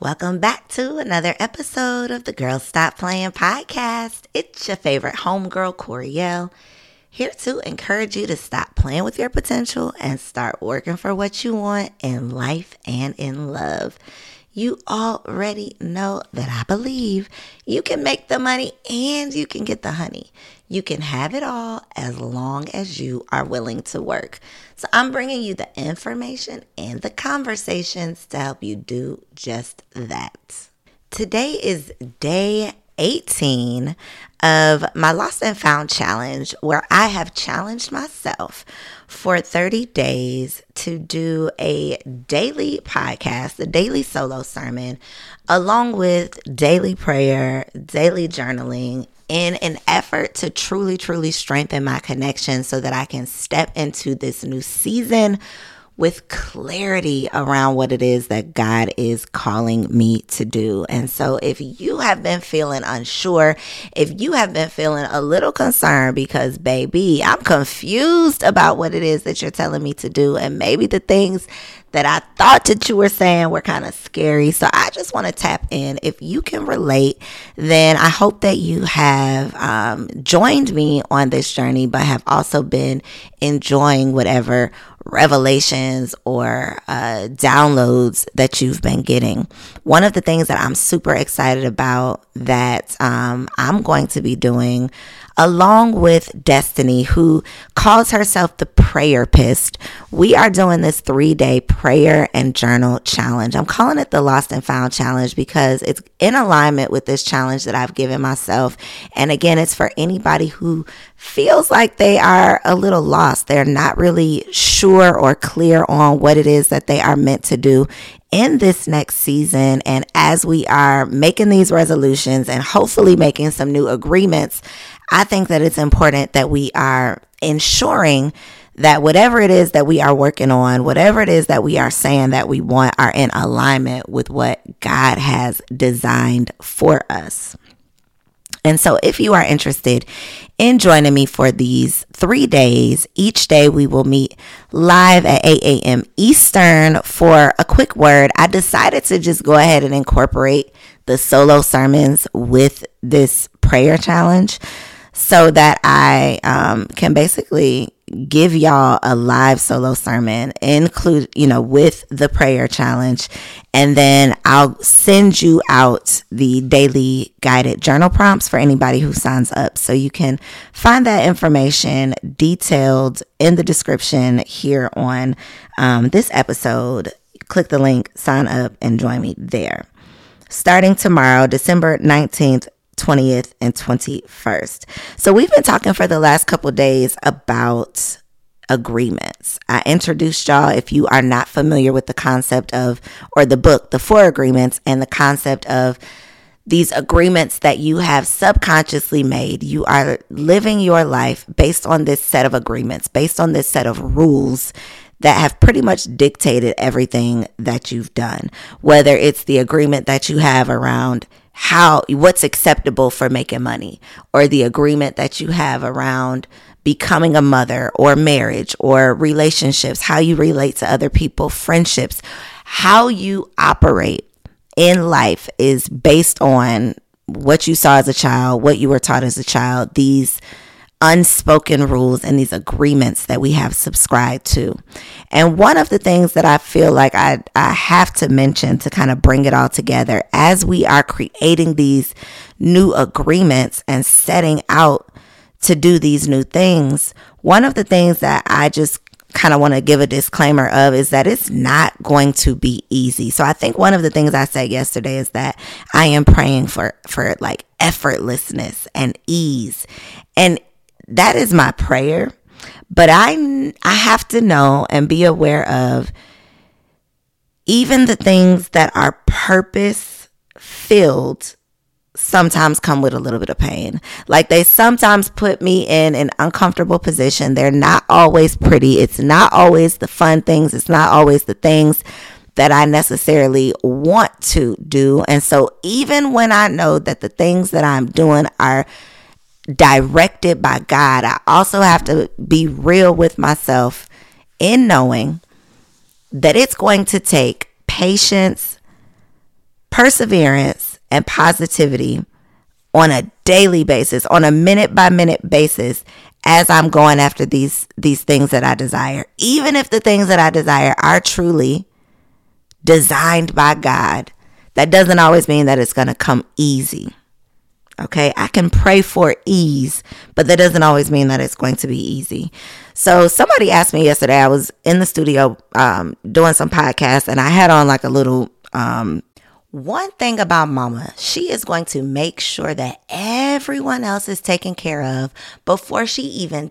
Welcome back to another episode of the Girls Stop Playing podcast. It's your favorite homegirl, Coriel, here to encourage you to stop playing with your potential and start working for what you want in life and in love. You already know that I believe you can make the money and you can get the honey. You can have it all as long as you are willing to work. So I'm bringing you the information and the conversations to help you do just that. Today is day 18 of my Lost and Found challenge, where I have challenged myself for 30 days to do a daily podcast, a daily solo sermon, along with daily prayer, daily journaling, in an effort to truly, truly strengthen my connection so that I can step into this new season with clarity around what it is that God is calling me to do. And so, if you have been feeling unsure, if you have been feeling a little concerned because, baby, I'm confused about what it is that you're telling me to do, and maybe the things that I thought that you were saying were kind of scary. So I just want to tap in. If you can relate, then I hope that you have um, joined me on this journey, but have also been enjoying whatever revelations or uh, downloads that you've been getting. One of the things that I'm super excited about that um, I'm going to be doing along with Destiny, who calls herself the Prayer Pist. We are doing this three day prayer and journal challenge. I'm calling it the Lost and Found Challenge because it's in alignment with this challenge that I've given myself. And again, it's for anybody who feels like they are a little lost. They're not really sure or clear on what it is that they are meant to do in this next season. And as we are making these resolutions and hopefully making some new agreements, I think that it's important that we are ensuring that whatever it is that we are working on, whatever it is that we are saying that we want, are in alignment with what God has designed for us. And so, if you are interested in joining me for these three days, each day we will meet live at 8 a.m. Eastern for a quick word. I decided to just go ahead and incorporate the solo sermons with this prayer challenge so that I um, can basically give y'all a live solo sermon, include, you know, with the prayer challenge. And then I'll send you out the daily guided journal prompts for anybody who signs up. So you can find that information detailed in the description here on um, this episode. Click the link, sign up, and join me there. Starting tomorrow, December 19th 20th and 21st. So we've been talking for the last couple days about agreements. I introduced y'all if you are not familiar with the concept of or the book The Four Agreements and the concept of these agreements that you have subconsciously made. You are living your life based on this set of agreements, based on this set of rules that have pretty much dictated everything that you've done. Whether it's the agreement that you have around how what's acceptable for making money or the agreement that you have around becoming a mother or marriage or relationships, how you relate to other people, friendships, how you operate in life is based on what you saw as a child, what you were taught as a child, these unspoken rules and these agreements that we have subscribed to. And one of the things that I feel like I, I have to mention to kind of bring it all together as we are creating these new agreements and setting out to do these new things, one of the things that I just kind of want to give a disclaimer of is that it's not going to be easy. So I think one of the things I said yesterday is that I am praying for for like effortlessness and ease. And that is my prayer. But I I have to know and be aware of even the things that are purpose filled sometimes come with a little bit of pain. Like they sometimes put me in an uncomfortable position. They're not always pretty. It's not always the fun things. It's not always the things that I necessarily want to do. And so even when I know that the things that I'm doing are directed by God, I also have to be real with myself in knowing that it's going to take patience, perseverance, and positivity on a daily basis, on a minute by minute basis as I'm going after these these things that I desire. Even if the things that I desire are truly designed by God, that doesn't always mean that it's going to come easy. Okay, I can pray for ease, but that doesn't always mean that it's going to be easy. So, somebody asked me yesterday, I was in the studio um, doing some podcasts, and I had on like a little um, one thing about mama, she is going to make sure that everyone else is taken care of before she even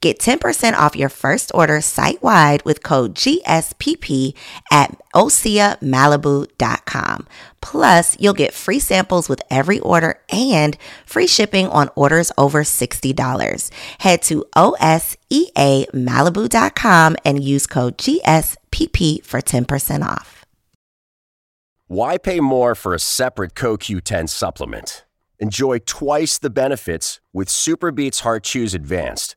Get 10% off your first order site wide with code GSPP at OseaMalibu.com. Plus, you'll get free samples with every order and free shipping on orders over $60. Head to OSEAMalibu.com and use code GSPP for 10% off. Why pay more for a separate CoQ10 supplement? Enjoy twice the benefits with SuperBeets Heart Chews Advanced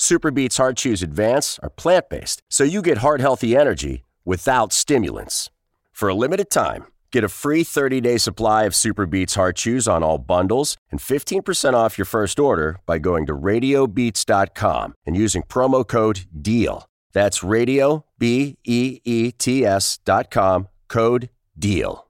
SuperBeets Heart Chews Advance are plant based, so you get heart healthy energy without stimulants. For a limited time, get a free 30 day supply of SuperBeets Heart Chews on all bundles and 15% off your first order by going to radiobeets.com and using promo code DEAL. That's radio, B E E T S.com, code DEAL.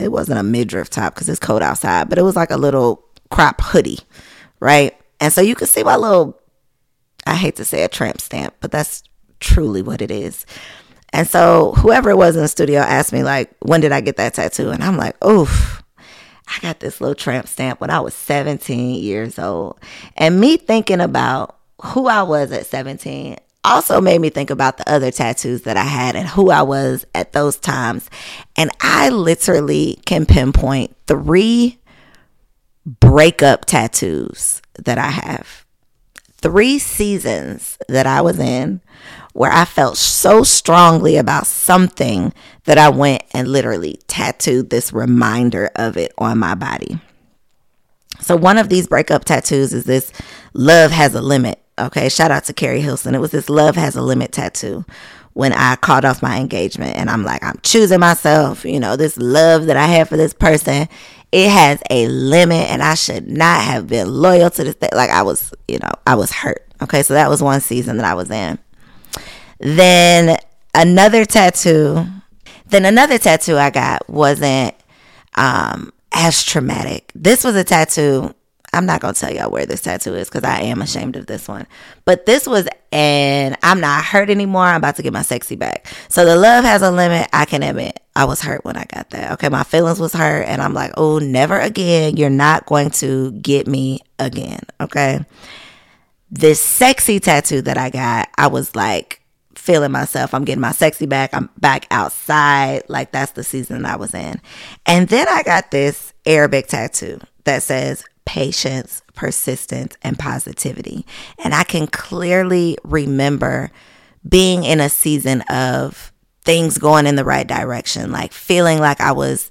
it wasn't a midriff top because it's cold outside, but it was like a little crop hoodie, right? And so you could see my little, I hate to say a tramp stamp, but that's truly what it is. And so whoever it was in the studio asked me, like, when did I get that tattoo? And I'm like, oof, I got this little tramp stamp when I was 17 years old. And me thinking about who I was at 17, also made me think about the other tattoos that I had and who I was at those times. And I literally can pinpoint three breakup tattoos that I have. Three seasons that I was in where I felt so strongly about something that I went and literally tattooed this reminder of it on my body. So, one of these breakup tattoos is this love has a limit Okay, shout out to Keri Hilson. It was this love has a limit tattoo when I called off my engagement. And I'm like, I'm choosing myself. You know, this love that I have for this person, it has a limit, and I should not have been loyal to this thing. Like, I was, you know, I was hurt. Okay, so that was one season that I was in. Then another tattoo, then another tattoo I got wasn't um, as traumatic. This was a tattoo I'm not gonna tell y'all where this tattoo is because I am ashamed of this one. But this was, and I'm not hurt anymore. I'm about to get my sexy back. So the love has a limit. I can admit I was hurt when I got that. Okay, my feelings was hurt, and I'm like, oh, never again. You're not going to get me again. Okay. This sexy tattoo that I got, I was like feeling myself. I'm getting my sexy back. I'm back outside. Like that's the season I was in. And then I got this Arabic tattoo that says patience, persistence, and positivity. And I can clearly remember being in a season of things going in the right direction, like feeling like I was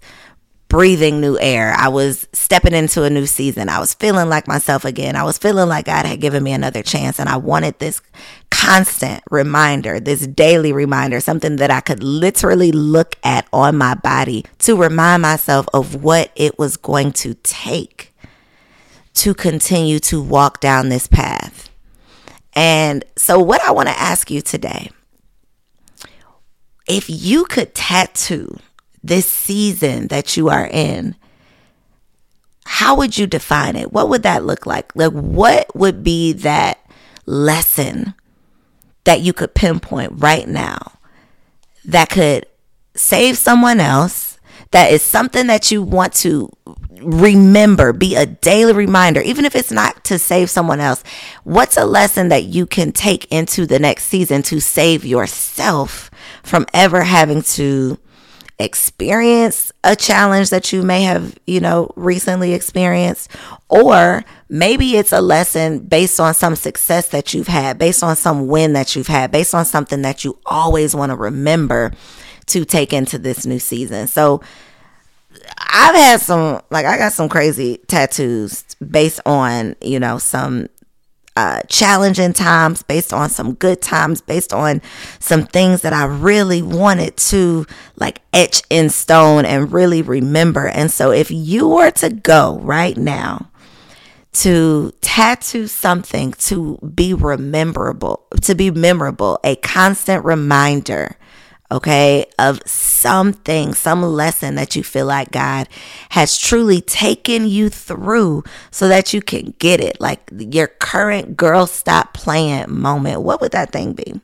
breathing new air. I was stepping into a new season. I was feeling like myself again. I was feeling like God had given me another chance. And I wanted this constant reminder, this daily reminder, something that I could literally look at on my body to remind myself of what it was going to take to continue to walk down this path. And so, what I want to ask you today if you could tattoo this season that you are in, how would you define it? What would that look like? Like, what would be that lesson that you could pinpoint right now that could save someone else? That is something that you want to remember, be a daily reminder, even if it's not to save someone else. What's a lesson that you can take into the next season to save yourself from ever having to experience a challenge that you may have, you know, recently experienced, or maybe it's a lesson based on some success that you've had, based on some win that you've had, based on something that you always want to remember to take into this new season. So, I've had some like I got some crazy tattoos based on, you know, some uh, challenging times, based on some good times, based on some things that I really wanted to like etch in stone and really remember. And so, if you were to go right now to tattoo something to be rememberable, to be memorable, a constant reminder okay, of something, some lesson that you feel like God has truly taken you through so that you can get it. Like your current girl stop playing moment. What would that thing be?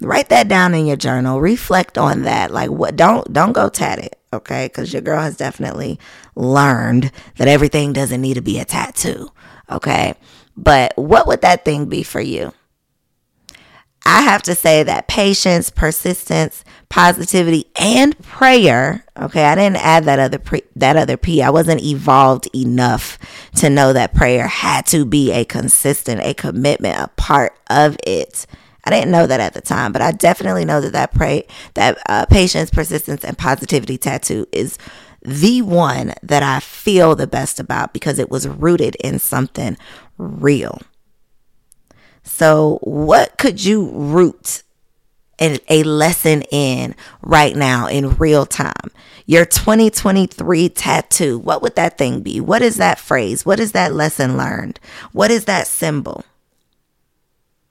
Write that down in your journal. Reflect on that. Like what don't don't go tat it, okay? Cuz your girl has definitely learned that everything doesn't need to be a tattoo, okay? But what would that thing be for you? I have to say that patience, persistence, positivity, and prayer. Okay, I didn't add that other pre- that other P. I wasn't evolved enough to know that prayer had to be a consistent, a commitment, a part of it. I didn't know that at the time, but I definitely know that that pray that uh, patience, persistence, and positivity tattoo is the one that I feel the best about because it was rooted in something real. So, what could you root a lesson in right now in real time? Your 2023 tattoo, what would that thing be? What is that phrase? What is that lesson learned? What is that symbol?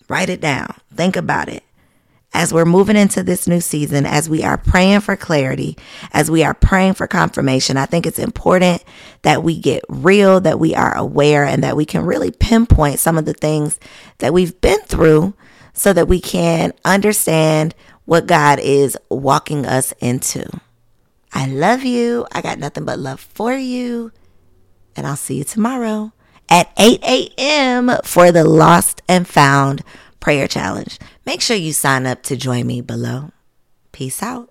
Write it down. Think about it as we're moving into this new season, as we are praying for clarity, as we are praying for confirmation, I think it's important that we get real, that we are aware, and that we can really pinpoint some of the things that we've been through so that we can understand what God is walking us into. I love you. I got nothing but love for you. And I'll see you tomorrow at 8 a.m. for the Lost and Found Prayer Challenge. Make sure you sign up to join me below. Peace out.